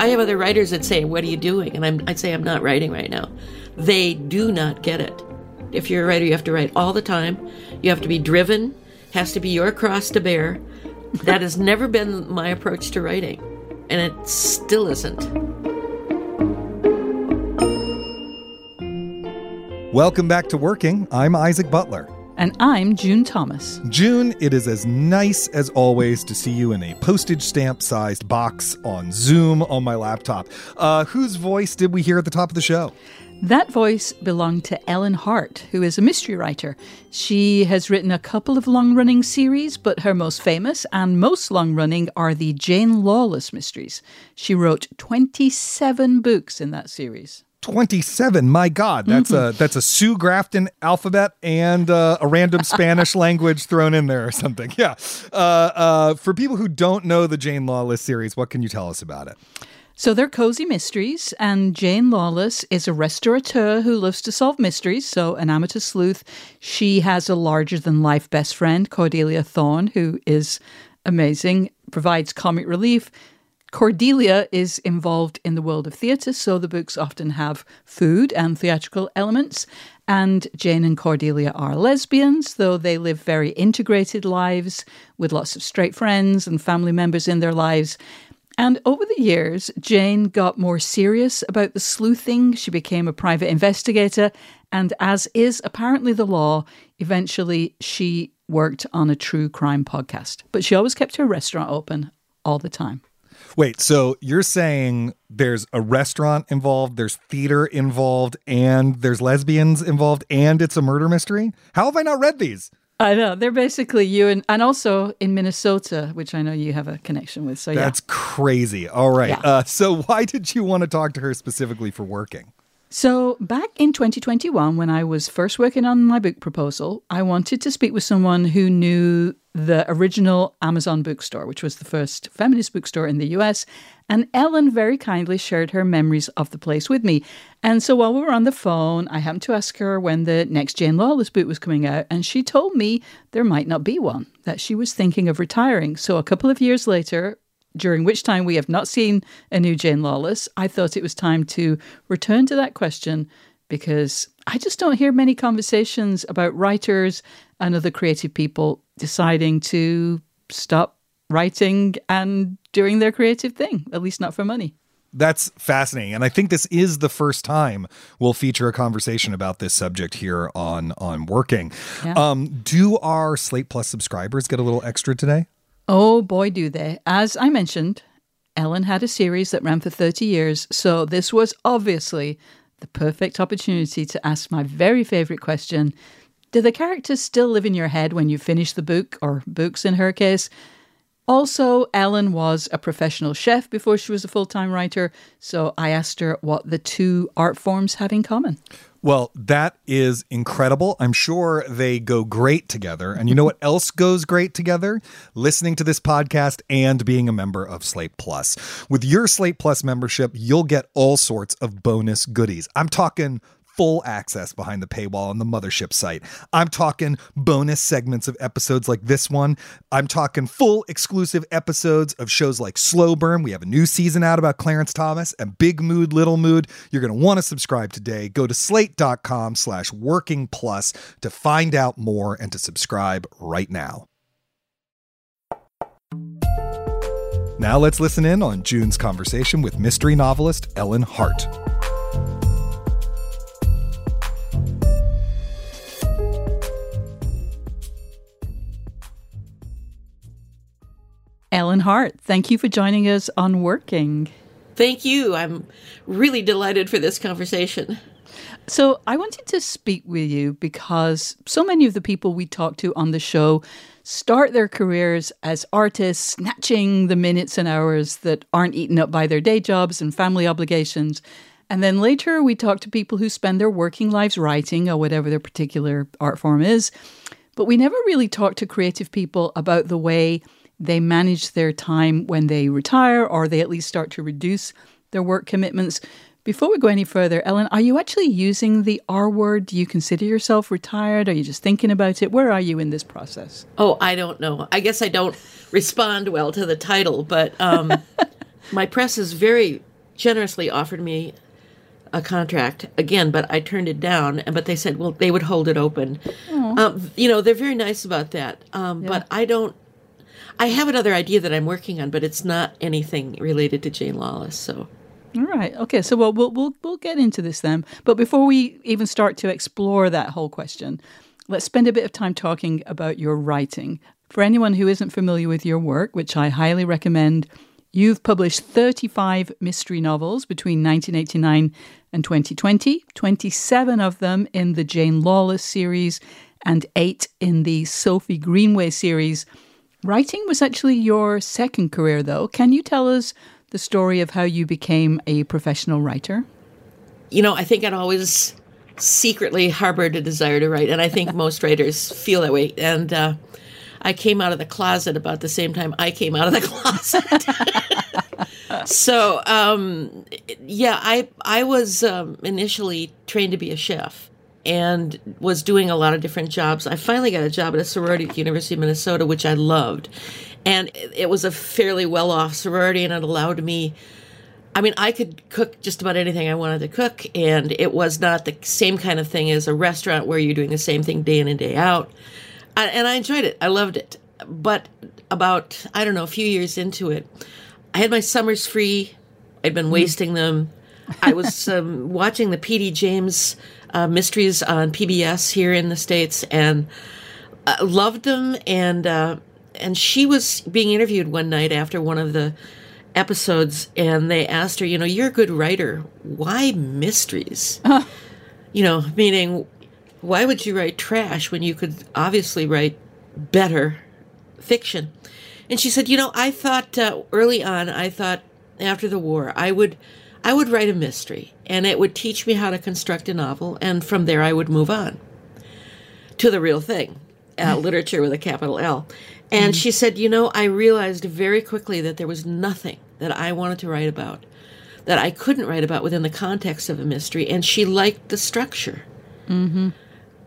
I have other writers that say, What are you doing? And I'm, I'd say, I'm not writing right now. They do not get it. If you're a writer, you have to write all the time. You have to be driven, has to be your cross to bear. That has never been my approach to writing, and it still isn't. Welcome back to Working. I'm Isaac Butler. And I'm June Thomas. June, it is as nice as always to see you in a postage stamp sized box on Zoom on my laptop. Uh, whose voice did we hear at the top of the show? That voice belonged to Ellen Hart, who is a mystery writer. She has written a couple of long running series, but her most famous and most long running are the Jane Lawless mysteries. She wrote 27 books in that series. 27 my god that's mm-hmm. a that's a sue grafton alphabet and uh, a random spanish language thrown in there or something yeah uh, uh, for people who don't know the jane lawless series what can you tell us about it so they're cozy mysteries, and Jane Lawless is a restaurateur who loves to solve mysteries. So, an amateur sleuth. She has a larger than life best friend, Cordelia Thorne, who is amazing, provides comic relief. Cordelia is involved in the world of theatre, so the books often have food and theatrical elements. And Jane and Cordelia are lesbians, though they live very integrated lives with lots of straight friends and family members in their lives. And over the years, Jane got more serious about the sleuthing. She became a private investigator. And as is apparently the law, eventually she worked on a true crime podcast. But she always kept her restaurant open all the time. Wait, so you're saying there's a restaurant involved, there's theater involved, and there's lesbians involved, and it's a murder mystery? How have I not read these? I know they're basically you and and also in Minnesota, which I know you have a connection with. So yeah. that's crazy. All right. Yeah. Uh, so why did you want to talk to her specifically for working? So, back in 2021, when I was first working on my book proposal, I wanted to speak with someone who knew the original Amazon bookstore, which was the first feminist bookstore in the US. And Ellen very kindly shared her memories of the place with me. And so while we were on the phone, I happened to ask her when the next Jane Lawless book was coming out, and she told me there might not be one, that she was thinking of retiring. So a couple of years later, during which time we have not seen a new Jane Lawless, I thought it was time to return to that question because I just don't hear many conversations about writers and other creative people deciding to stop writing and doing their creative thing, at least not for money. That's fascinating. And I think this is the first time we'll feature a conversation about this subject here on on working. Yeah. Um, do our Slate Plus subscribers get a little extra today? Oh boy, do they. As I mentioned, Ellen had a series that ran for 30 years, so this was obviously the perfect opportunity to ask my very favorite question Do the characters still live in your head when you finish the book, or books in her case? Also, Ellen was a professional chef before she was a full time writer, so I asked her what the two art forms have in common. Well, that is incredible. I'm sure they go great together. And you know what else goes great together? Listening to this podcast and being a member of Slate Plus. With your Slate Plus membership, you'll get all sorts of bonus goodies. I'm talking full access behind the paywall on the mothership site. I'm talking bonus segments of episodes like this one. I'm talking full exclusive episodes of shows like Slow Burn. We have a new season out about Clarence Thomas and Big Mood, Little Mood. You're going to want to subscribe today. Go to slate.com slash working plus to find out more and to subscribe right now. Now let's listen in on June's conversation with mystery novelist Ellen Hart. Ellen Hart, thank you for joining us on Working. Thank you. I'm really delighted for this conversation. So, I wanted to speak with you because so many of the people we talk to on the show start their careers as artists, snatching the minutes and hours that aren't eaten up by their day jobs and family obligations. And then later, we talk to people who spend their working lives writing or whatever their particular art form is. But we never really talk to creative people about the way they manage their time when they retire or they at least start to reduce their work commitments Before we go any further, Ellen, are you actually using the R word? Do you consider yourself retired? Are you just thinking about it? Where are you in this process? Oh, I don't know. I guess I don't respond well to the title, but um, my press has very generously offered me a contract again, but I turned it down. But they said, well, they would hold it open. Um, you know, they're very nice about that. Um, But I don't. I have another idea that I'm working on, but it's not anything related to Jane Lawless. So All right. Okay. So well, we'll we'll we'll get into this then. But before we even start to explore that whole question, let's spend a bit of time talking about your writing. For anyone who isn't familiar with your work, which I highly recommend, you've published 35 mystery novels between 1989 and 2020, 27 of them in the Jane Lawless series, and eight in the Sophie Greenway series. Writing was actually your second career, though. Can you tell us the story of how you became a professional writer? you know, I think I'd always secretly harbored a desire to write, and I think most writers feel that way. And uh, I came out of the closet about the same time I came out of the closet. so, um, yeah, I I was um, initially trained to be a chef and was doing a lot of different jobs. I finally got a job at a sorority at the University of Minnesota, which I loved, and it, was a fairly well-off sorority, and it allowed me. I mean, I could cook just about anything I wanted to cook, and it was not the same kind of thing as a restaurant where you're doing the same thing day in and day out. I- And I enjoyed it. I loved it. But about, I don't know, a few years into it, I had my summers free. I'd been wasting them. I was um, watching the P.D. James uh, mysteries on PBS here in the States and uh, loved them. And, uh, and she was being interviewed one night after one of the episodes and they asked her, you know, you're a good writer. Why mysteries? You know, meaning, why would you write trash when you could obviously write better fiction? And she said, you know, I thought uh, early on, I thought after the war, I would, I would write a mystery, and it would teach me how to construct a novel, and from there I would move on to the real thing, uh, mm. literature with a capital L. And mm-hmm. she said, You know, I realized very quickly that there was nothing that I wanted to write about that I couldn't write about within the context of a mystery. And she liked the structure. Mm-hmm.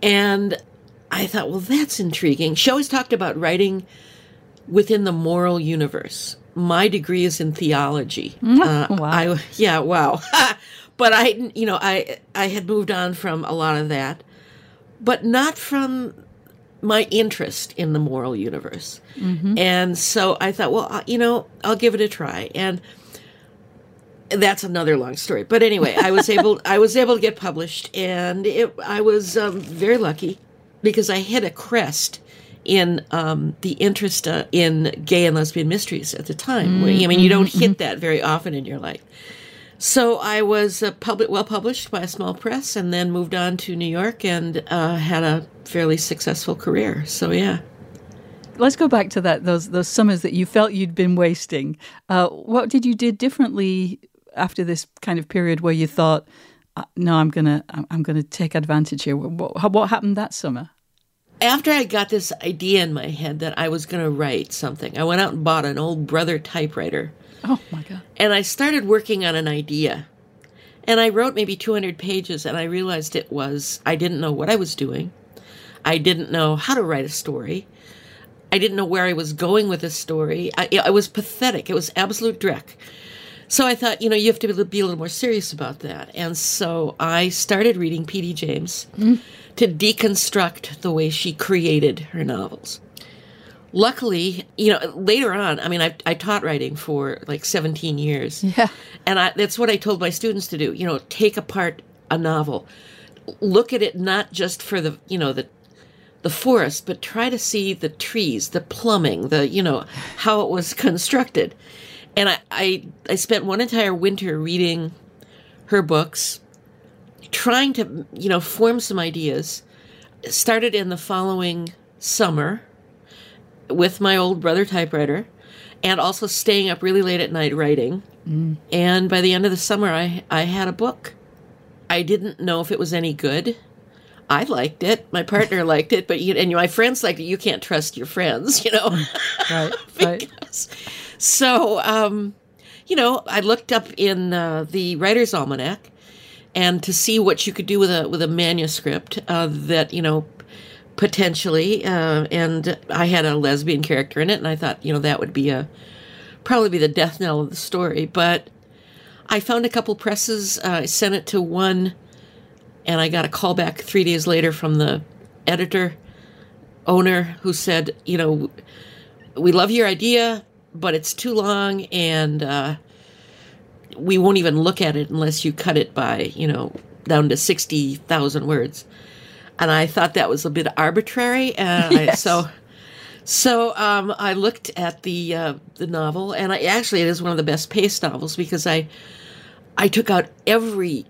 And I thought, well, that's intriguing. She always talked about writing within the moral universe. My degree is in theology. Uh, wow. I, yeah, wow. but I, you know, I I had moved on from a lot of that, but not from my interest in the moral universe. And so I thought, well, you know, I'll give it a try. And that's another long story. But anyway, I was able I was able to get published, and it, I was um, very lucky because I hit a crest in um, the interest uh, in gay and lesbian mysteries at the time. I mean, you don't hit that very often in your life. So I was uh, public, well published by a small press, and then moved on to New York and uh, had a fairly successful career. So yeah. Let's go back to that those those summers that you felt you'd been wasting. Uh, what did you do differently after this kind of period where you thought, uh, "No, I'm gonna I'm, I'm gonna take advantage here"? What, what happened that summer? After I got this idea in my head that I was going to write something, I went out and bought an old brother typewriter Oh my god! and I started working on an idea. And I wrote maybe 200 pages and I realized it was, I didn't know what I was doing. I didn't know how to write a story. I didn't know where I was going with this story. I, it was pathetic. It was absolute dreck. So I thought, you know, you have to be a little more serious about that. And so I started reading P.D. James mm. To deconstruct the way she created her novels. Luckily, you know, later on, I mean, I, I taught writing for like 17 years. Yeah. And I, that's what I told my students to do, you know, take apart a novel. Look at it not just for the, you know, the the forest, but try to see the trees, the plumbing, the, you know, how it was constructed. And I, I, I spent one entire winter reading her books, trying to, you know, form some ideas. Started in the following summer with my old brother typewriter and also staying up really late at night writing. And by the end of the summer, I, I had a book. I didn't know if it was any good. I liked it. My partner liked it, but you, and my friends liked it. You can't trust your friends, you know. Right. right. So um, you know, I looked up in uh, the Writer's Almanac and to see what you could do with a with a manuscript uh, that you know potentially uh, and i had a lesbian character in it and i thought you know that would be a probably be the death knell of the story. But i found a couple presses uh, i sent it to one and i got a call back three days later from the editor owner who said you know we love your idea but it's too long and uh, we won't even look at it unless you cut it by you know down to 60000 words and I thought that was a bit arbitrary. And I, so, so um, I looked at the uh, the novel, and I actually it is one of the best paced novels because I I took out every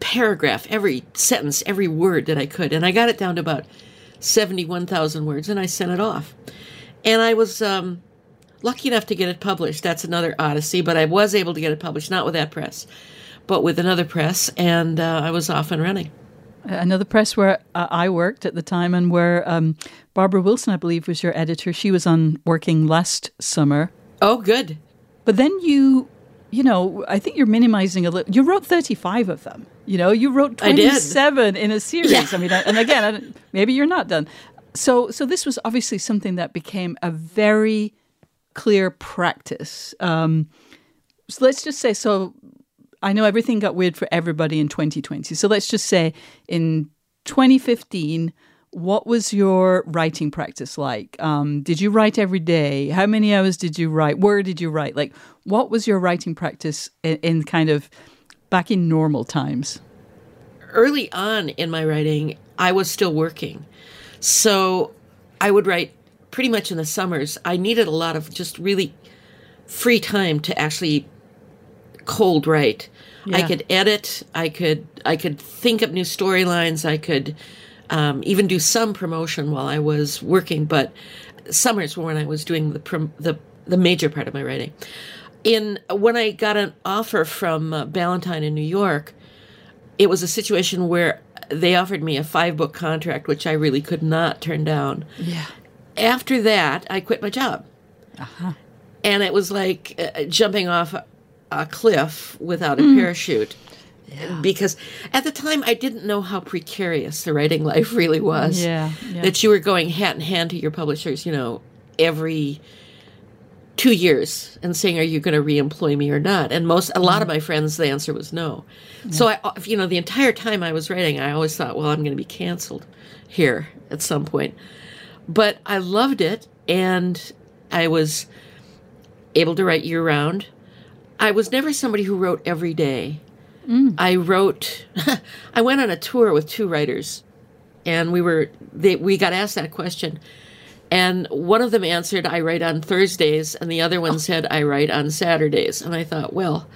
paragraph, every sentence, every word that I could, and I got it down to about seventy one thousand words, and I sent it off. And I was um, lucky enough to get it published. That's another odyssey, but I was able to get it published, not with that press, but with another press, and uh, I was off and running another press where uh, I worked at the time and where um, Barbara Wilson, I believe, was your editor. She was on working last summer. Oh, good. But then you, you know, I think you're minimizing a little. You wrote 35 of them. You know, you wrote 27 in a series. Yeah. I mean, and again, maybe you're not done. So, so this was obviously something that became a very clear practice. Um, so let's just say so I know everything got weird for everybody in 2020. So let's just say in 2015, what was your writing practice like? Um, did you write every day? How many hours did you write? Where did you write? Like, what was your writing practice in, in kind of back in normal times? Early on in my writing, I was still working. So I would write pretty much in the summers. I needed a lot of just really free time to actually cold write. Yeah. I could edit. I could I could think up new storylines. I could um, even do some promotion while I was working. But summers were when I was doing the prom- the the major part of my writing. In when I got an offer from uh, Ballantine in New York, it was a situation where they offered me a five book contract, which I really could not turn down. Yeah. After that, I quit my job. Uh-huh. And it was like uh, jumping off a cliff without a mm. parachute. Yeah. Because at the time, I didn't know how precarious the writing life really was. Yeah, yeah. That you were going hat in hand to your publishers, you know, every two years and saying, "Are you going to reemploy me or not?" And most, a lot of mm. my friends, the answer was no. Yeah. So I, you know, the entire time I was writing, I always thought, "Well, I'm going to be canceled here at some point." But I loved it, and I was able to write year round. I was never somebody who wrote every day. Mm. I wrote. I went on a tour with two writers, and we were they, we got asked that question, and one of them answered, "I write on Thursdays," and the other one oh. said, "I write on Saturdays." And I thought, well,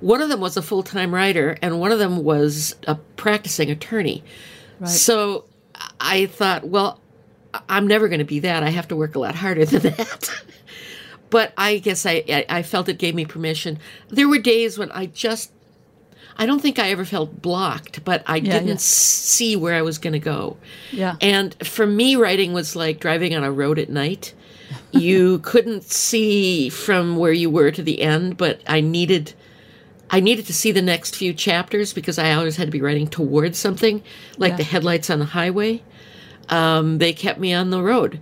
one of them was a full time writer, and one of them was a practicing attorney. Right. So I thought, well, I'm never going to be that. I have to work a lot harder than that. but I guess I, I felt it gave me permission. There were days when I just, I don't think I ever felt blocked, but I yeah, didn't yeah. see where I was going to go. Yeah. And for me, writing was like driving on a road at night. you couldn't see from where you were to the end, but I needed. I needed to see the next few chapters because I always had to be writing towards something, like yeah. the headlights on the highway. Um, they kept me on the road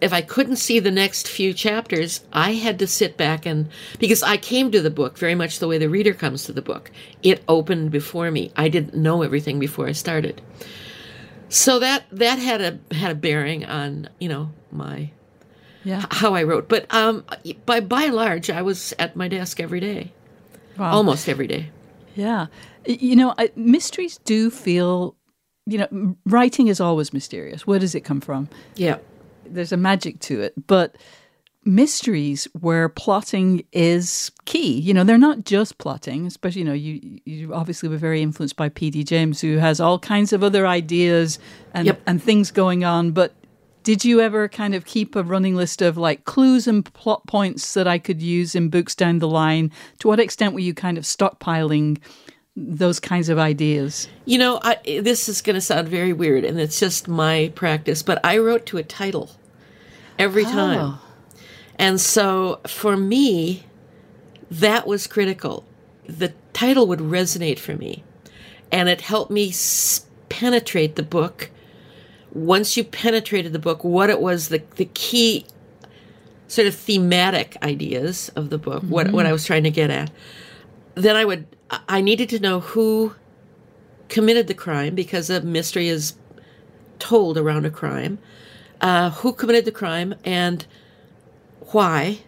if I couldn't see the next few chapters, I had to sit back and because I came to the book very much the way the reader comes to the book. It opened before me. I didn't know everything before I started. So that that had a had a bearing on, you know, my yeah. how I wrote. But um by by and large, I was at my desk every day. Wow. Almost every day. Yeah. You know, mysteries do feel you know, writing is always mysterious. Where does it come from? Yeah there's a magic to it, but mysteries where plotting is key. You know, they're not just plotting, especially, you know, you, you obviously were very influenced by P.D. James, who has all kinds of other ideas and, yep. and things going on. But did you ever kind of keep a running list of like clues and plot points that I could use in books down the line? To what extent were you kind of stockpiling those kinds of ideas? You know, I, this is going to sound very weird, and it's just my practice, but I wrote to a title every oh. time. And so for me, that was critical. The title would resonate for me, and it helped me s- penetrate the book. Once you penetrated the book, what it was, the, the key sort of thematic ideas of the book, what, what mm-hmm. I was trying to get at, then I would, I needed to know who committed the crime because a mystery is told around a crime, uh, who committed the crime and why.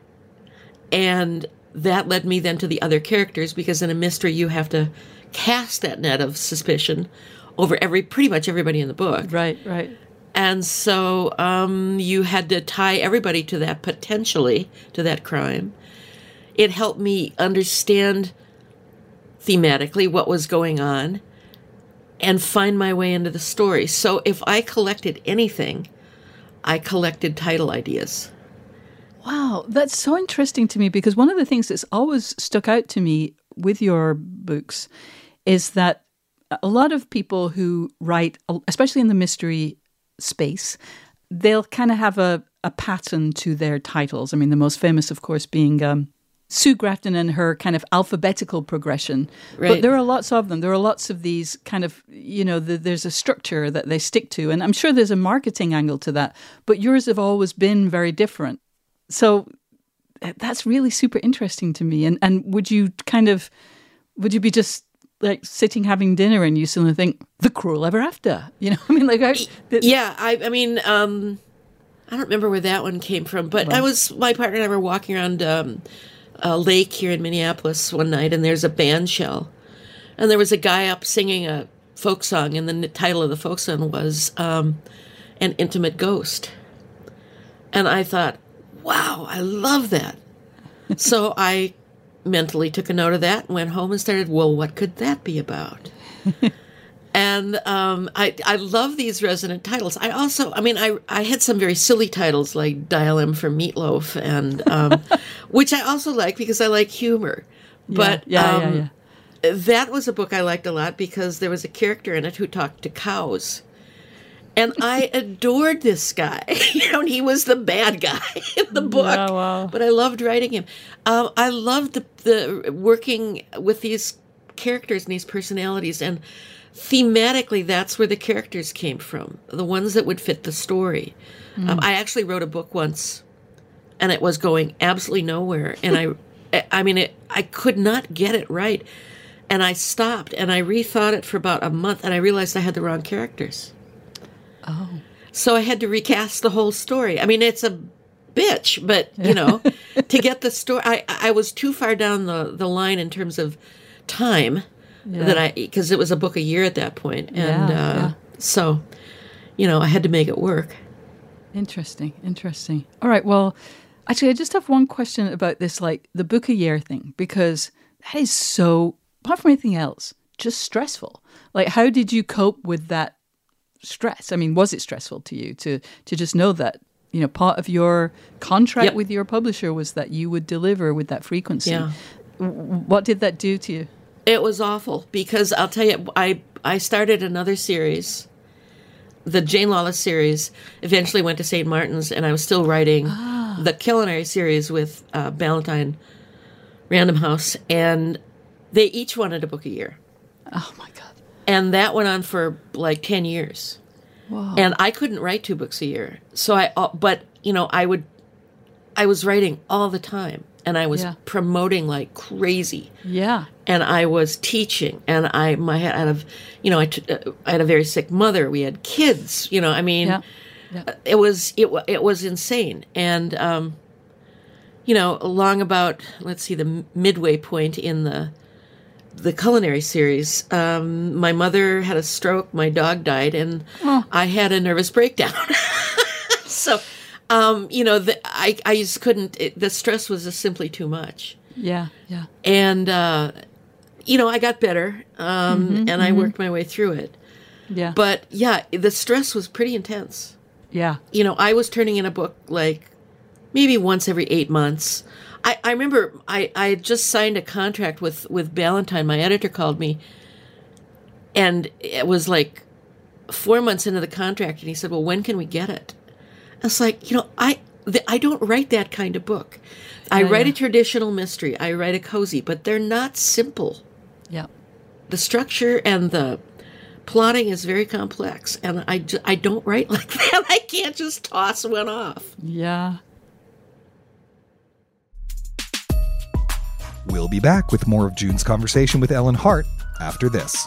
And that led me then to the other characters because in a mystery you have to cast that net of suspicion over every pretty much everybody in the book. Right, right. And so um, you had to tie everybody to that potentially to that crime. It helped me understand thematically what was going on and find my way into the story. So if I collected anything, I collected title ideas. Wow, that's so interesting to me because one of the things that's always stuck out to me with your books is that a lot of people who write, especially in the mystery space, they'll kind of have a, a pattern to their titles. I mean, the most famous, of course, being um, Sue Grafton and her kind of alphabetical progression. But there are lots of them. There are lots of these kind of, you know, the, there's a structure that they stick to. And I'm sure there's a marketing angle to that. But yours have always been very different. So uh, that's really super interesting to me. And and would you kind of, would you be just like sitting having dinner and you suddenly think the cruel ever after? You know, I mean, like, th- Yeah, I, I mean, um, I don't remember where that one came from, but I was my partner and I were walking around um, a lake here in Minneapolis one night, and there's a band shell, and there was a guy up singing a folk song, and the title of the folk song was um, "An Intimate Ghost," and I thought, "Wow, I love that." so I mentally took a note of that, and went home, and started. Well, what could that be about? and um, I I love these resonant titles. I also, I mean, I I had some very silly titles like Dial M for Meatloaf, and um, which I also like because I like humor. But yeah, yeah, um, yeah. that was a book I liked a lot because there was a character in it who talked to cows. And I adored this guy. you know, and he was the bad guy in the book. Yeah, wow. But I loved writing him. Um, I loved the, the working with these characters and these personalities. And thematically, that's where the characters came from, the ones that would fit the story. Um, I actually wrote a book once, and it was going absolutely nowhere. And I, I mean, it, I could not get it right. And I stopped and I rethought it for about a month, and I realized I had the wrong characters. Oh. So I had to recast the whole story. I mean, it's a bitch, but you know, to get the story, I I was too far down the the line in terms of time that I because it was a book a year at that point, and Yeah, uh, yeah. so you know I had to make it work. Interesting, interesting. All right, well, actually, I just have one question about this, like the book a year thing, because that is so, apart from anything else, just stressful. Like, how did you cope with that stress? I mean, was it stressful to you to to just know that you know part of your contract Yep. with your publisher was that you would deliver with that frequency? Yeah. What did that do to you? It was awful because I'll tell you, I I started another series. The Jane Lawless series eventually went to St. Martin's, and I was still writing the culinary series with uh, Ballantine Random House, and they each wanted a book a year, Oh my god! and that went on for like ten years. Wow. And I couldn't write two books a year, so I. uh, But you know, I would. I was writing all the time, and I was Yeah. promoting like crazy yeah. And I was teaching, and I my had a, you know, I, t- uh, I had a very sick mother. We had kids, you know. I mean, Yeah. Yeah. it was it it was insane, and um, you know, along about let's see the midway point in the the culinary series, um, my mother had a stroke, my dog died, and I had a nervous breakdown. so, um, you know, the, I I just couldn't. It, the stress was just simply too much Yeah. Yeah. and uh, you know I got better, um, and I worked my way through it. Yeah. But yeah, the stress was pretty intense. yeah. You know, I was turning in a book like maybe once every eight months. I, I remember I, I had just signed a contract with with Ballantine. My editor called me, and it was like four months into the contract, and he said, "Well, when can we get it?" I was like, you know, I the, I don't write that kind of book. I Yeah, write yeah. a traditional mystery. I write a cozy, but they're not simple. Yeah. The structure and the plotting is very complex, and I, ju- I don't write like that. I can't just toss one off. Yeah. We'll be back with more of June's conversation with Ellen Hart after this.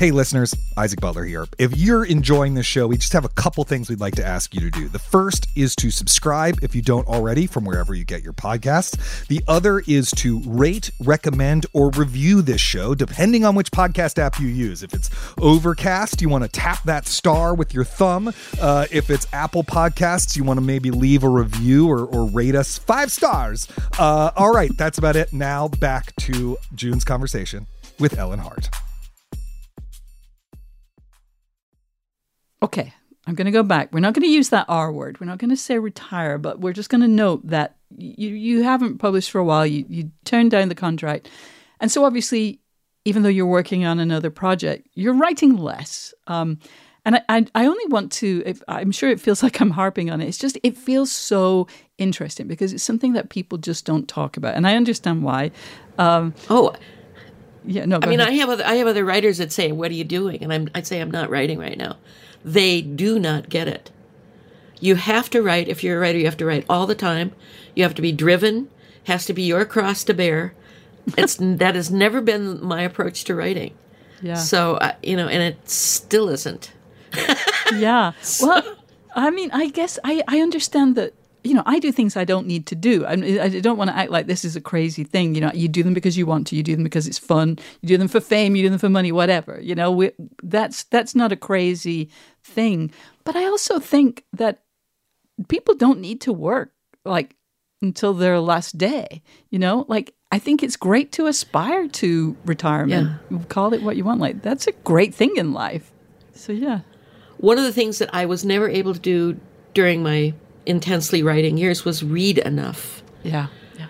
Hey, listeners, Isaac Butler here. If you're enjoying this show, we just have a couple things we'd like to ask you to do. The first is to subscribe if you don't already from wherever you get your podcasts. The other is to rate, recommend, or review this show, depending on which podcast app you use. If it's Overcast, you want to tap that star with your thumb. Uh, if it's Apple Podcasts, you want to maybe leave a review or, or rate us five stars. Uh, all right, that's about it. Now back to June's conversation with Ellen Hart. Okay, I'm going to go back. We're not going to use that R word. We're not going to say retire, but we're just going to note that you you haven't published for a while. You you turned down the contract, and so obviously, even though you're working on another project, you're writing less. Um, and I, I, I only want to. If, I'm sure it feels like I'm harping on it. It's just it feels so interesting because it's something that people just don't talk about, and I understand why. Um, Oh, yeah, no. I mean, ahead. I have other, I have other writers that say, "What are you doing?" And I'm, I'd say, "I'm not writing right now." They do not get it. You have to write. If you're a writer, you have to write all the time. You have to be driven. Has to be your cross to bear. It's that has never been my approach to writing. yeah. So uh, you know, and it still isn't. yeah. Well, I mean, I guess I, I understand that, you know, I do things I don't need to do. I, I don't want to act like this is a crazy thing. You know, you do them because you want to, you do them because it's fun, you do them for fame, you do them for money, whatever. You know, we, that's that's not a crazy thing. But I also think that people don't need to work like until their last day. You know, like I think it's great to aspire to retirement. Call it what you want. Like that's a great thing in life. So yeah. One of the things that I was never able to do during my intensely writing years was read enough. Yeah. Yeah.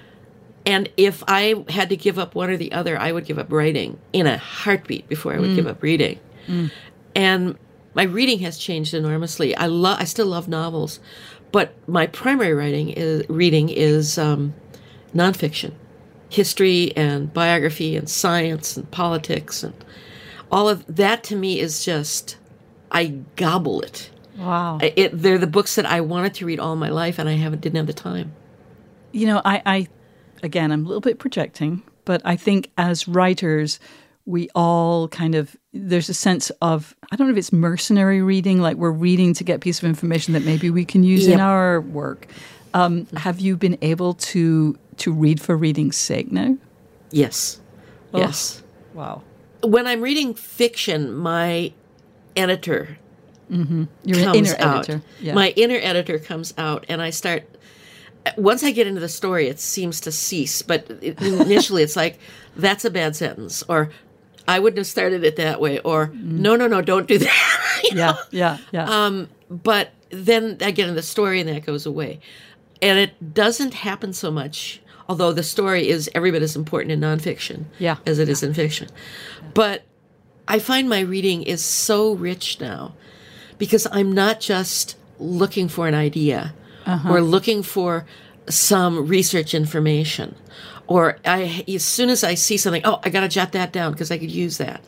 And if I had to give up one or the other, I would give up writing in a heartbeat before I would mm. give up reading. Mm. And my reading has changed enormously. I love, I still love novels, but my primary writing is reading is um, nonfiction, history and biography and science and politics and all of that. To me is just I gobble it. Wow. It, they're the books that I wanted to read all my life, and I haven't didn't have the time. you know, I, I, again, I'm a little bit projecting, but I think as writers, we all kind of, there's a sense of, I don't know if it's mercenary reading, like we're reading to get a piece of information that maybe we can use in our work. Um, have you been able to to read for reading's sake now? Yes, yes. Wow. When I'm reading fiction, my editor You're an comes inner out. editor. Yeah. My inner editor comes out, and I start. Once I get into the story, it seems to cease. But it, initially, it's like that's a bad sentence, or I wouldn't have started it that way, or mm. no, no, no, don't do that. You know? yeah, yeah, yeah. but then I get in the story and that goes away. And it doesn't happen so much, although the story is every bit as important in nonfiction Yeah. as it is in fiction. But I find my reading is so rich now because I'm not just looking for an idea uh-huh. or looking for some research information. Or I, as soon as I see something, oh, I got to jot that down because I could use that.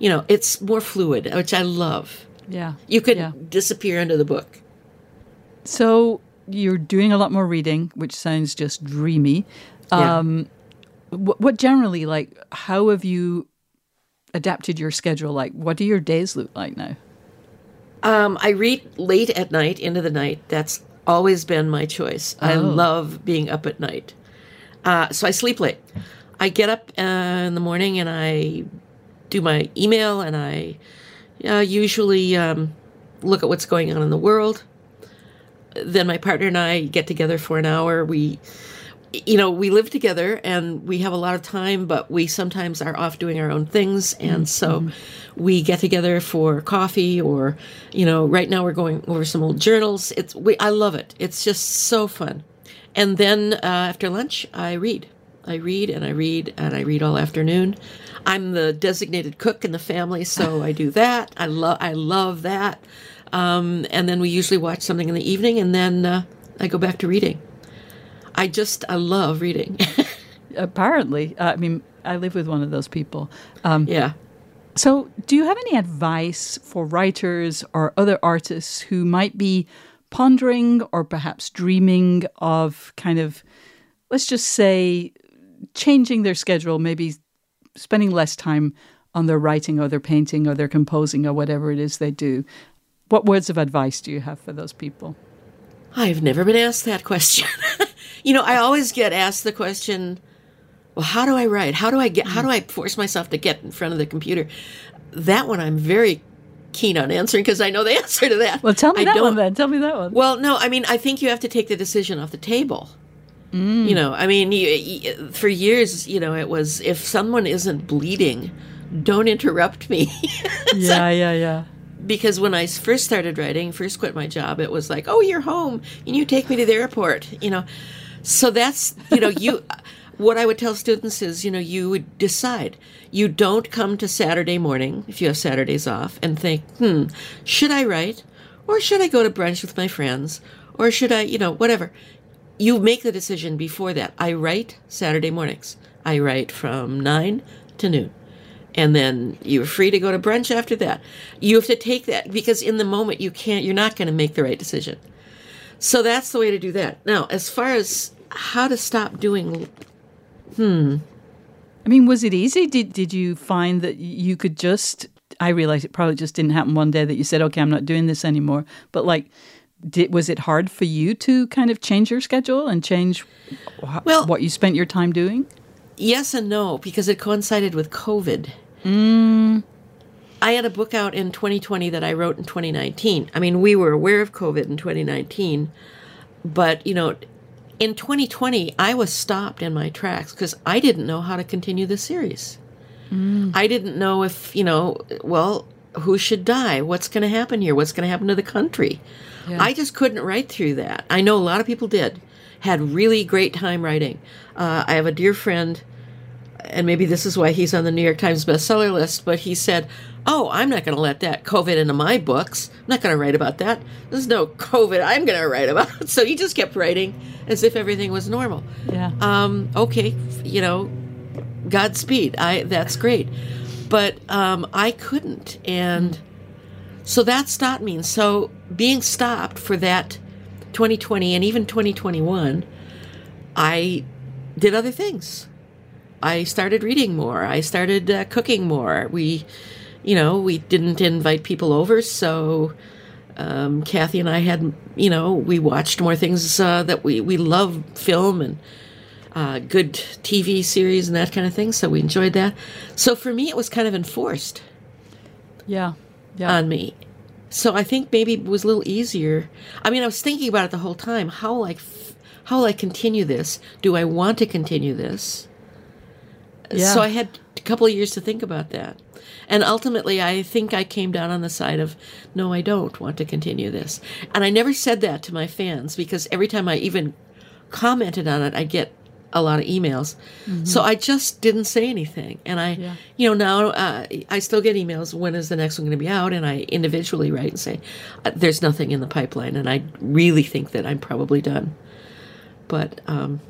You know, it's more fluid, which I love. yeah. You could Yeah. disappear into the book. So you're doing a lot more reading, which sounds just dreamy. Yeah. Um, what, what generally, like, how have you adapted your schedule? Like, what do your days look like now? Um, I read late at night into the night. That's always been my choice. I Oh. love being up at night. Uh, so I sleep late. I get up uh, in the morning and I do my email and I uh, usually um, look at what's going on in the world. Then my partner and I get together for an hour. We, you know, we live together and we have a lot of time, but we sometimes are off doing our own things. And so we get together for coffee or, you know, right now we're going over some old journals. It's, we, I love it. It's just so fun. And then uh, after lunch, I read. I read and I read and I read all afternoon. I'm the designated cook in the family, so I do that. I love I love that. Um, and then we usually watch something in the evening, and then uh, I go back to reading. I just I love reading. Apparently, uh, I mean, I live with one of those people. Um, yeah. So, do you have any advice for writers or other artists who might be pondering or perhaps dreaming of kind of, let's just say, changing their schedule, maybe spending less time on their writing or their painting or their composing or whatever it is they do? What words of advice do you have for those people? I've never been asked that question. you know, I always get asked the question, well, how do I write? How do I get how do I force myself to get in front of the computer? That one I'm very keen on answering because I know the answer to that. Well, tell me I that one then. Tell me that one. Well, no, I mean, I think you have to take the decision off the table. Mm. You know, I mean, you, you, for years, you know, it was if someone isn't bleeding, don't interrupt me. yeah, yeah, yeah. because when I first started writing, first quit my job, it was like, oh, you're home and you take me to the airport, you know. So that's, you know, you, what I would tell students is, you know, you would decide. You don't come to Saturday morning, if you have Saturdays off, and think, hmm, should I write? Or should I go to brunch with my friends? Or should I, you know, whatever. You make the decision before that. I write Saturday mornings. I write from 9 to noon and then you're free to go to brunch after that. You have to take that because in the moment you can't, you're not going to make the right decision. So that's the way to do that. Now, as far as how to stop doing, Hmm. I mean, was it easy? Did did you find that you could just? I realize it probably just didn't happen one day that you said, "Okay, I'm not doing this anymore." But like, did was it hard for you to kind of change your schedule and change Well- what you spent your time doing? yes and no, because it coincided with COVID. Mm. I had a book out in 2020 that I wrote in 2019. I mean, we were aware of COVID in 2019, but you know, in 2020, I was stopped in my tracks because I didn't know how to continue the series. I didn't know if, you know, well, who should die? What's going to happen here? What's going to happen to the country? I just couldn't write through that. I know a lot of people did, had really great time writing. Uh, I have a dear friend, and maybe this is why he's on the New York Times bestseller list, but he said, Oh, I'm not going to let that COVID into my books. I'm not going to write about that. There's no COVID I'm going to write about. So he just kept writing as if everything was normal Yeah. um, okay, you know, Godspeed. I that's great, but um, I couldn't, and so that stopped me. And so being stopped for that 2020 and even 2021, I did other things. I started reading more. I started uh, cooking more. We, you know, we didn't invite people over, so um, Kathy and I had, you know, we watched more things uh, that we we love film and uh, good TV series and that kind of thing. So we enjoyed that. So for me, it was kind of enforced Yeah. Yeah. on me. So I think maybe it was a little easier. I mean, I was thinking about it the whole time. How I, f- how will I continue this? Do I want to continue this? Yeah. So I had a couple of years to think about that. And ultimately, I think I came down on the side of, no, I don't want to continue this. And I never said that to my fans because every time I even commented on it, I get a lot of emails. So I just didn't say anything. And I, Yeah. you know, now uh, I still get emails. When is the next one going to be out? And I individually write and say, uh, there's nothing in the pipeline. And I really think that I'm probably done. But um,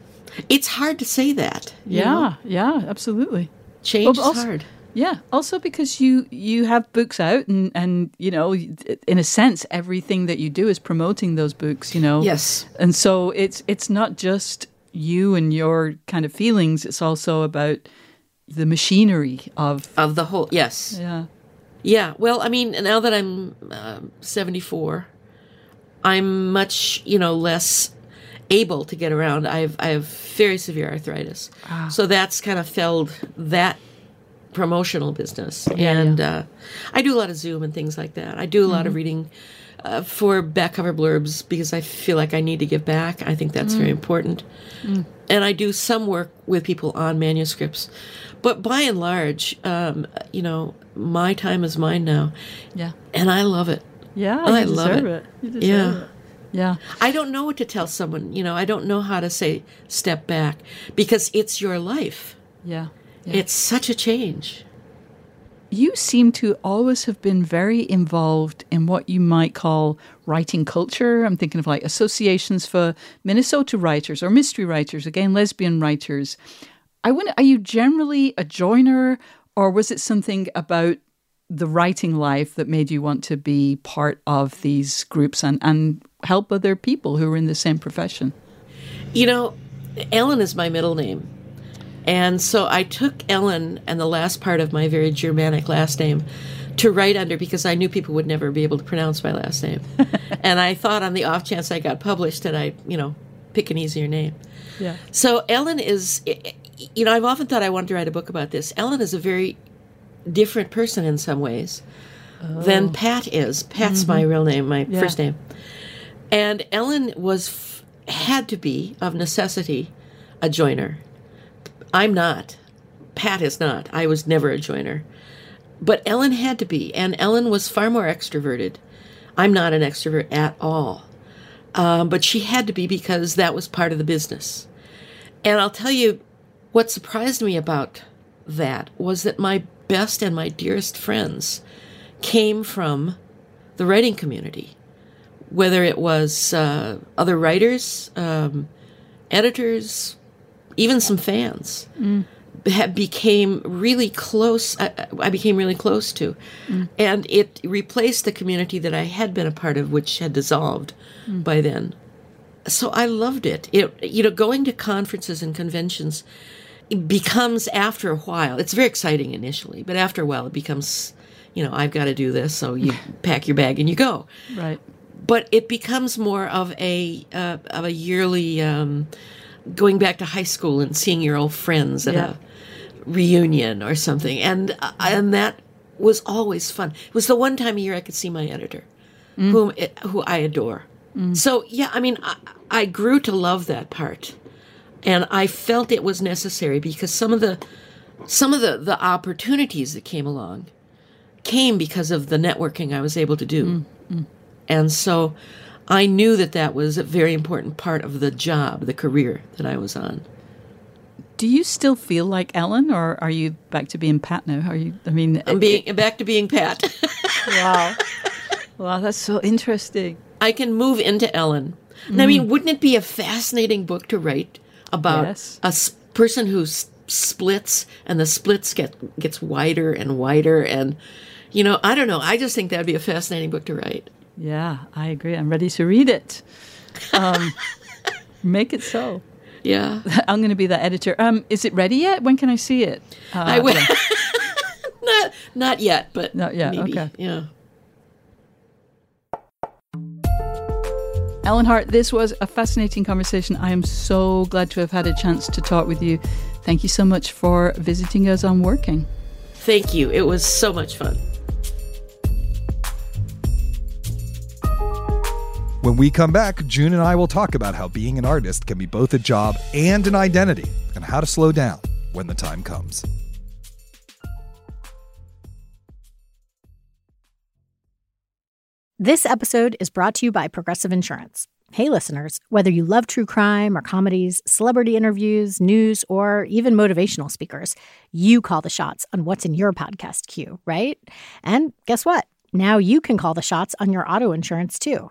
it's hard to say that. you know? yeah. Yeah. Absolutely. Change Well, is also- hard. Yeah. Also because you you have books out and and you know in a sense everything that you do is promoting those books. You know. Yes. And so it's it's not just you and your kind of feelings. It's also about the machinery of Of the whole, yes. yeah. Yeah, well, I mean, now that I'm um 74, I'm much, you know, less. Able to get around. I have I have very severe arthritis, so that's kind of felled that promotional business. and Uh, I do a lot of Zoom and things like that. I do a lot of reading uh, for back cover blurbs because I feel like I need to give back. I think that's very important. And I do some work with people on manuscripts. But by and large, um, you know, my time is mine now. Yeah. And I love it. Yeah, I love it. it. You deserve Yeah. it. Yeah. I don't know what to tell someone. You know, I don't know how to say step back because it's your life. Yeah. It's such a change. You seem to always have been very involved in what you might call writing culture. I'm thinking of like associations for Minnesota writers or mystery writers, again, lesbian writers. I wonder, are you generally a joiner or was it something about the writing life that made you want to be part of these groups and, and help other people who are in the same profession? You know, Ellen is my middle name. And so I took Ellen and the last part of my very Germanic last name to write under because I knew people would never be able to pronounce my last name. and I thought on the off chance I got published that I, you know, pick an easier name. Yeah. So Ellen is, you know, I've often thought I wanted to write a book about this. Ellen is a very different person in some ways than oh. Pat is. Pat's my mm-hmm. real name, my Yeah. first name. And Ellen was had to be of necessity a joiner. I'm not. Pat is not. I was never a joiner. But Ellen had to be, and Ellen was far more extroverted. I'm not an extrovert at all. Um, but she had to be because that was part of the business. And I'll tell you what surprised me about that was that my best and my dearest friends came from the writing community, whether it was uh, other writers, um, editors, even some fans. Had became really close. I, I became really close to, and it replaced the community that I had been a part of, which had dissolved by then so I loved it. It you know going to conferences and conventions becomes after a while. It's very exciting initially, but after a while it becomes you know I've got to do this, so you pack your bag and you go. Right. But it becomes more of a uh, of a yearly um, going back to high school and seeing your old friends at Yeah. a reunion or something, and uh, and that was always fun. It was the one time a year I could see my editor, whom who I adore. So yeah, I mean, I, I grew to love that part, and I felt it was necessary because some of the some of the the opportunities that came along came because of the networking I was able to do, and so I knew that that was a very important part of the job, the career that I was on. Do you still feel like Ellen, or are you back to being Pat now? Are you? I mean, I'm being back to being Pat. wow, wow, that's so interesting. I can move into Ellen. And I mean, mm. wouldn't it be a fascinating book to write about Yes. a s- person who s- splits and the splits get gets wider and wider and you know, I don't know. I just think that'd be a fascinating book to write. Yeah, I agree. I'm ready to read it. Um, make it so. Yeah. I'm going to be the editor. Um, is it ready yet? When can I see it? Uh, I will. not not yet, but Not yet, Maybe. okay. Yeah. Ellen Hart, this was a fascinating conversation. I am so glad to have had a chance to talk with you. Thank you so much for visiting us on Working. Thank you. It was so much fun. When we come back, June and I will talk about how being an artist can be both a job and an identity, and how to slow down when the time comes. This episode is brought to you by Progressive Insurance. Hey, listeners, whether you love true crime or comedies, celebrity interviews, news, or even motivational speakers, you call the shots on what's in your podcast queue, right? And guess what? Now you can call the shots on your auto insurance too.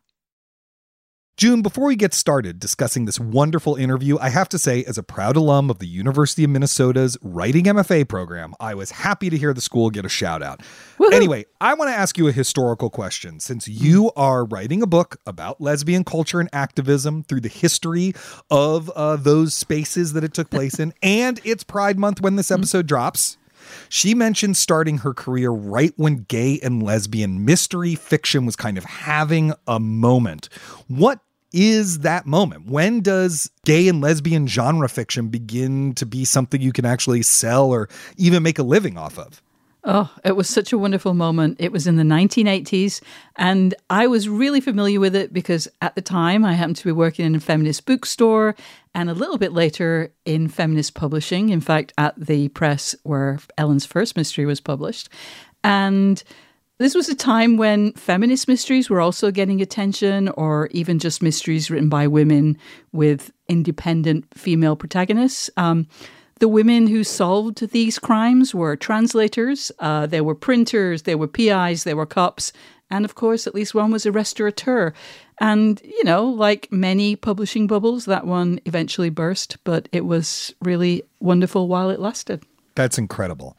June, before we get started discussing this wonderful interview, I have to say, as a proud alum of the University of Minnesota's Writing MFA program, I was happy to hear the school get a shout out. Anyway, I want to ask you a historical question. Since you are writing a book about lesbian culture and activism through the history of uh, those spaces that it took place in, and it's Pride Month when this episode drops. She mentioned starting her career right when gay and lesbian mystery fiction was kind of having a moment. What is that moment? When does gay and lesbian genre fiction begin to be something you can actually sell or even make a living off of? Oh, it was such a wonderful moment. It was in the 1980s, and I was really familiar with it because at the time I happened to be working in a feminist bookstore and a little bit later in feminist publishing. In fact, at the press where Ellen's first mystery was published. And this was a time when feminist mysteries were also getting attention, or even just mysteries written by women with independent female protagonists. Um, the women who solved these crimes were translators, uh, they were printers, they were PIs, they were cops, and of course, at least one was a restaurateur. And, you know, like many publishing bubbles, that one eventually burst, but it was really wonderful while it lasted. That's incredible.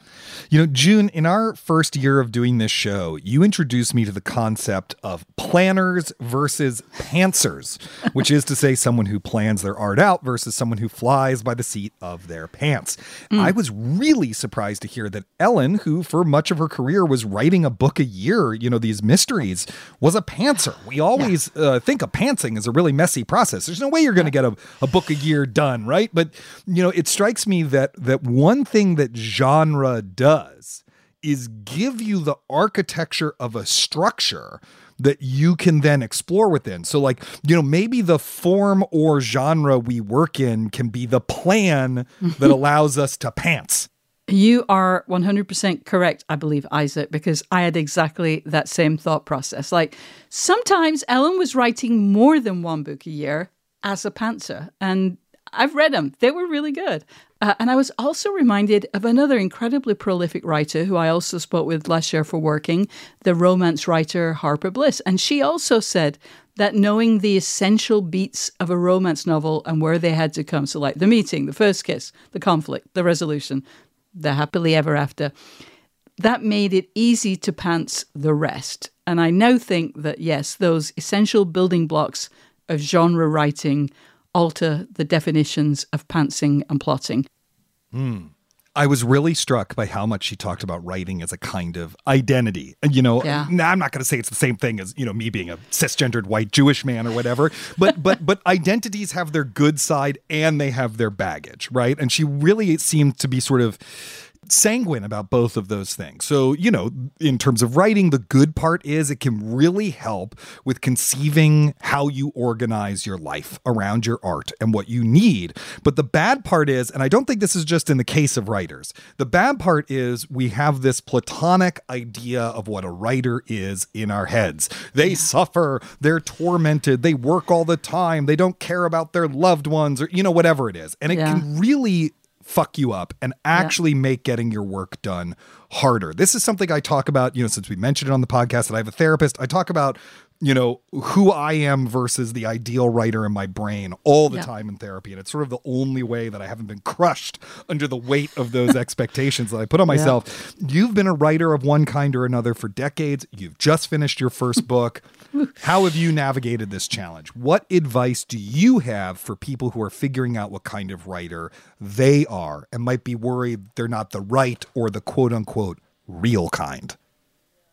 You know, June, in our first year of doing this show, you introduced me to the concept of planners versus pantsers, which is to say, someone who plans their art out versus someone who flies by the seat of their pants. Mm. I was really surprised to hear that Ellen, who for much of her career was writing a book a year, you know, these mysteries, was a pantser. We always yeah. uh, think of pantsing as a really messy process. There's no way you're going to get a, a book a year done, right? But, you know, it strikes me that that one thing that that genre does is give you the architecture of a structure that you can then explore within. So, like, you know, maybe the form or genre we work in can be the plan that allows us to pants. You are 100% correct, I believe, Isaac, because I had exactly that same thought process. Like, sometimes Ellen was writing more than one book a year as a pantser, and I've read them. They were really good. Uh, and I was also reminded of another incredibly prolific writer who I also spoke with last year for working, the romance writer Harper Bliss. And she also said that knowing the essential beats of a romance novel and where they had to come, so like the meeting, the first kiss, the conflict, the resolution, the happily ever after, that made it easy to pants the rest. And I now think that, yes, those essential building blocks of genre writing alter the definitions of pantsing and plotting. Mm. I was really struck by how much she talked about writing as a kind of identity. And, you know, yeah. I'm not going to say it's the same thing as, you know, me being a cisgendered white Jewish man or whatever, but, but, but identities have their good side and they have their baggage, right? And she really seemed to be sort of sanguine about both of those things. So, you know, in terms of writing, the good part is it can really help with conceiving how you organize your life around your art and what you need. But the bad part is, and I don't think this is just in the case of writers, the bad part is we have this platonic idea of what a writer is in our heads. They yeah. suffer, they're tormented, they work all the time, they don't care about their loved ones or, you know, whatever it is. And it yeah. can really fuck you up and actually yeah. make getting your work done harder. This is something I talk about, you know, since we mentioned it on the podcast that I have a therapist. I talk about you know, who I am versus the ideal writer in my brain all the yeah. time in therapy. And it's sort of the only way that I haven't been crushed under the weight of those expectations that I put on myself. Yeah. You've been a writer of one kind or another for decades. You've just finished your first book. How have you navigated this challenge? What advice do you have for people who are figuring out what kind of writer they are and might be worried they're not the right or the quote unquote real kind?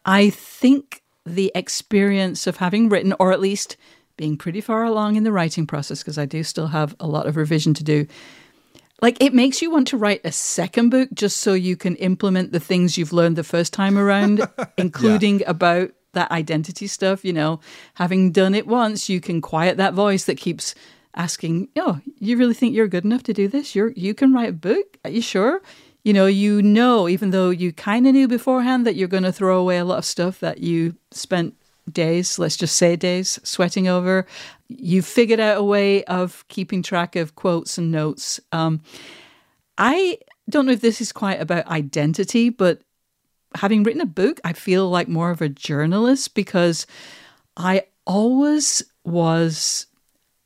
I think the experience of having written, or at least being pretty far along in the writing process, because I do still have a lot of revision to do. Like it makes you want to write a second book just so you can implement the things you've learned the first time around, including yeah. about that identity stuff. You know, having done it once, you can quiet that voice that keeps asking, "Oh, you really think you're good enough to do this? You're you can write a book? Are you sure?" You know, you know, even though you kind of knew beforehand that you're going to throw away a lot of stuff that you spent days, let's just say days, sweating over. you figured out a way of keeping track of quotes and notes. Um, I don't know if this is quite about identity, but having written a book, I feel like more of a journalist because I always was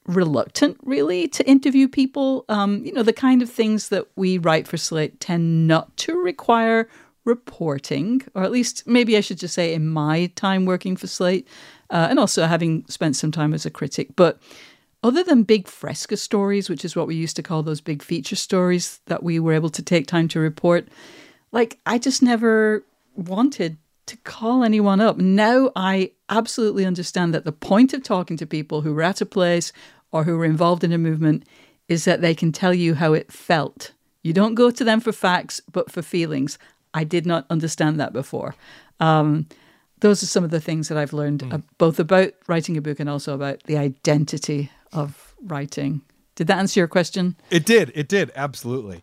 reluctant really to interview people. Um, you know, the kind of things that we write for Slate tend not to require reporting, or at least maybe I should just say in my time working for Slate, uh, and also having spent some time as a critic. But other than big fresco stories, which is what we used to call those big feature stories that we were able to take time to report, like I just never wanted to call anyone up. Now I absolutely understand that the point of talking to people who were at a place or who were involved in a movement is that they can tell you how it felt. You don't go to them for facts, but for feelings. I did not understand that before. Um, those are some of the things that I've learned mm. uh, both about writing a book and also about the identity of writing. Did that answer your question? It did. It did. Absolutely.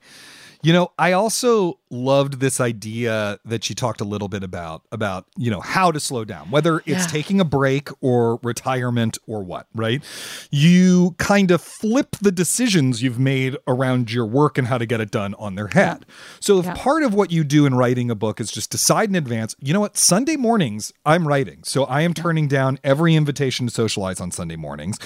You know, I also loved this idea that she talked a little bit about about, you know, how to slow down, whether it's yeah. taking a break or retirement or what, right? You kind of flip the decisions you've made around your work and how to get it done on their head. Yeah. So if yeah. part of what you do in writing a book is just decide in advance, you know what, Sunday mornings I'm writing. So I am turning down every invitation to socialize on Sunday mornings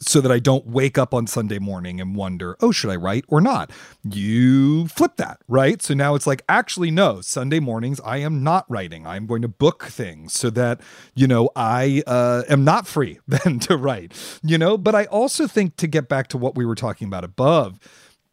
so that I don't wake up on Sunday morning and wonder, oh, should I write or not? You flip that, right? So now it's like, actually, no, Sunday mornings, I am not writing. I'm going to book things so that, you know, I uh, am not free then to write, you know? But I also think to get back to what we were talking about above,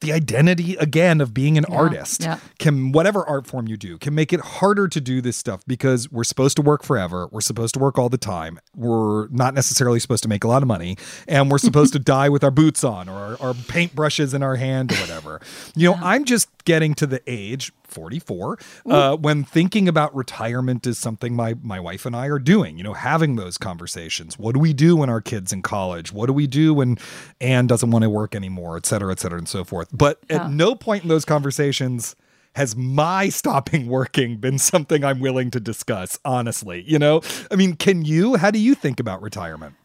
the identity again of being an yeah, artist yeah. can whatever art form you do can make it harder to do this stuff because we're supposed to work forever we're supposed to work all the time we're not necessarily supposed to make a lot of money and we're supposed to die with our boots on or our, our paintbrushes in our hand or whatever you know yeah. i'm just getting to the age 44 uh, when thinking about retirement is something my my wife and I are doing you know having those conversations. What do we do when our kids in college? What do we do when Anne doesn't want to work anymore? Et cetera et cetera and so forth. But yeah. at no point in those conversations has my stopping working been something I'm willing to discuss honestly you know? I mean can you? How do you think about retirement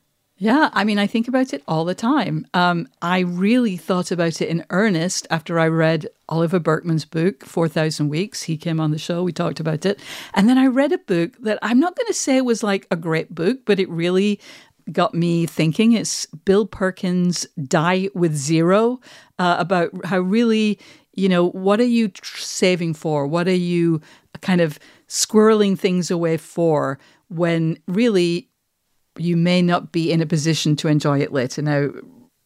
yeah, I mean, I think about it all the time. Um, I really thought about it in earnest after I read Oliver Burkeman's book, 4,000 Weeks. He came on the show, we talked about it. And then I read a book that I'm not going to say was like a great book, but it really got me thinking. It's Bill Perkins' Die with Zero uh, about how really, you know, what are you saving for? What are you kind of squirreling things away for when really you may not be in a position to enjoy it later. Now,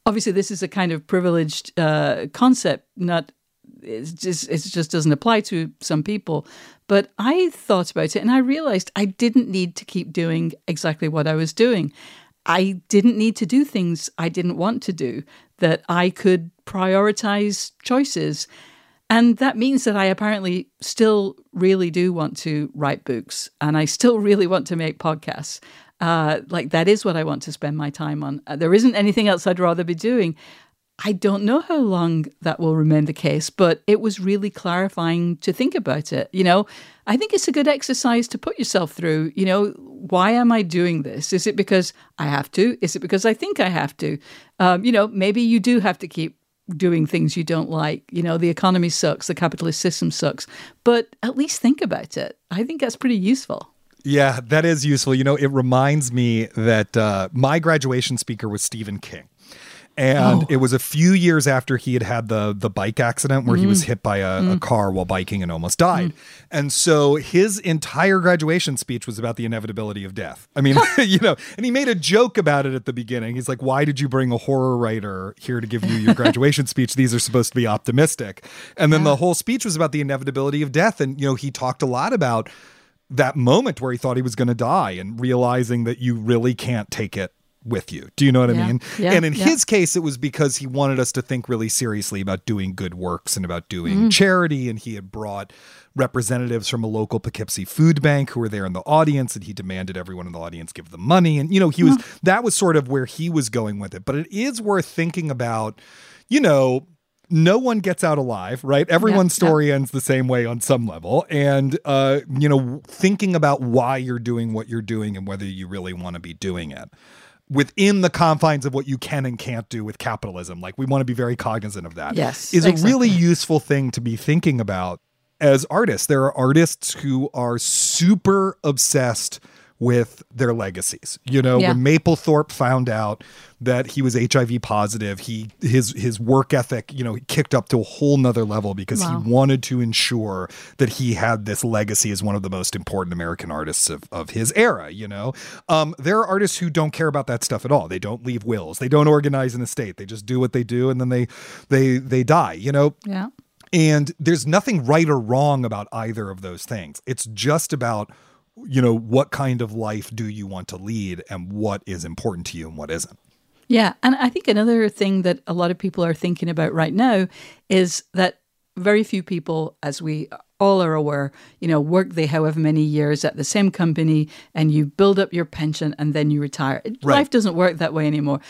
obviously, this is a kind of privileged uh, concept. Not it's just it just doesn't apply to some people. But I thought about it and I realized I didn't need to keep doing exactly what I was doing. I didn't need to do things I didn't want to do. That I could prioritize choices. And that means that I apparently still really do want to write books and I still really want to make podcasts. Uh, like that is what I want to spend my time on. Uh, there isn't anything else I'd rather be doing. I don't know how long that will remain the case, but it was really clarifying to think about it. You know, I think it's a good exercise to put yourself through. You know, why am I doing this? Is it because I have to? Is it because I think I have to? Um, you know, maybe you do have to keep doing things you don't like. You know, the economy sucks, the capitalist system sucks, but at least think about it. I think that's pretty useful. Yeah, that is useful. You know, it reminds me that uh, my graduation speaker was Stephen King. And oh. it was a few years after he had had the the bike accident where mm. he was mm. hit by a, mm. a, car while biking and almost died. Mm. And so his entire graduation speech was about the inevitability of death. I mean, you know, and he made a joke about it at the beginning. He's like, "Why did you bring a horror writer here to give you your graduation speech? These are supposed to be optimistic." And then yeah. the whole speech was about the inevitability of death. And you know, he talked a lot about that moment where he thought he was going to die and realizing that you really can't take it with you. Do you know what yeah. I mean? Yeah. And in yeah. his case, it was because he wanted us to think really seriously about doing good works and about doing mm. charity. And he had brought representatives from a local Poughkeepsie food bank who were there in the audience, and he demanded everyone in the audience give them money. And, you know, he was, that was sort of where he was going with it. But it is worth thinking about, you know, no one gets out alive, right? Everyone's yeah, story yeah. ends the same way on some level. And, uh, you know, thinking about why you're doing what you're doing and whether you really want to be doing it. Within the confines of what you can and can't do with capitalism. Like we want to be very cognizant of that. Yes, Is a really useful thing to be thinking about as artists. There are artists who are super obsessed with their legacies. You know, Yeah. when Mapplethorpe found out that he was HIV positive, he his his work ethic, you know, he kicked up to a whole nother level because Wow. he wanted to ensure that he had this legacy as one of the most important American artists of, of his era, you know. Um, there are artists who don't care about that stuff at all. They don't leave wills. They don't organize an estate. They just do what they do and then they they they die, you know. Yeah. And there's nothing right or wrong about either of those things. It's just about, you know, what kind of life do you want to lead and what is important to you and what isn't. Yeah. And I think another thing that a lot of people are thinking about right now is that very few people, as we all are aware, you know, work they however many years at the same company and you build up your pension and then you retire. Right. Life doesn't work that way anymore.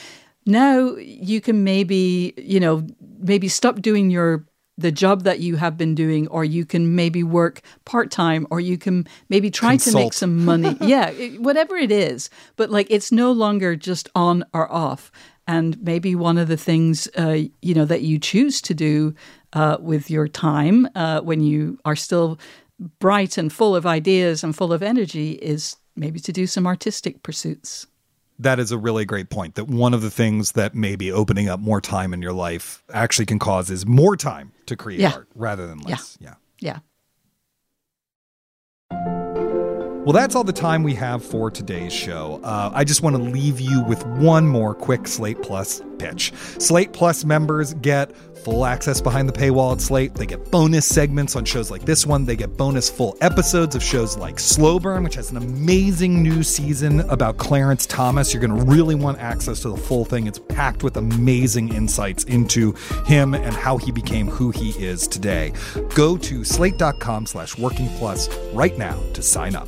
Now you can maybe, you know, maybe stop doing your the job that you have been doing or you can maybe work part-time or you can maybe try to make some money. Yeah it- whatever it is but like it's no longer just on or off. And maybe one of the things uh, you know that you choose to do uh, with your time uh, when you are still bright and full of ideas and full of energy is maybe to do some artistic pursuits That is a really great point. That one of the things that maybe opening up more time in your life actually can cause is more time to create Yeah. art rather than less. yeah. yeah Well, that's all the time we have for today's show. Uh, I just want to leave you with one more quick Slate Plus pitch. Slate Plus members get full access behind the paywall at Slate. They get bonus segments on shows like this one. They get bonus full episodes of shows like Slow Burn, which has an amazing new season about Clarence Thomas. You're going to really want access to the full thing. It's packed with amazing insights into him and how he became who he is today. Go to slate.com slash working plus right now to sign up.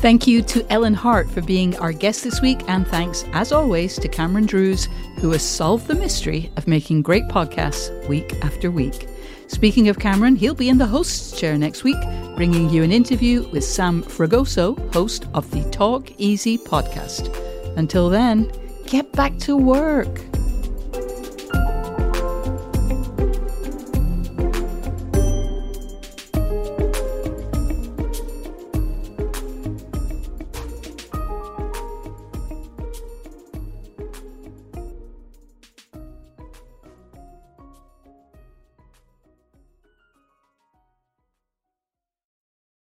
Thank you to Ellen Hart for being our guest this week, and thanks, as always, to Cameron Drews, who has solved the mystery of making great podcasts week after week. Speaking of Cameron, he'll be in the host's chair next week, bringing you an interview with Sam Fragoso, host of the Talk Easy podcast. Until then, get back to work.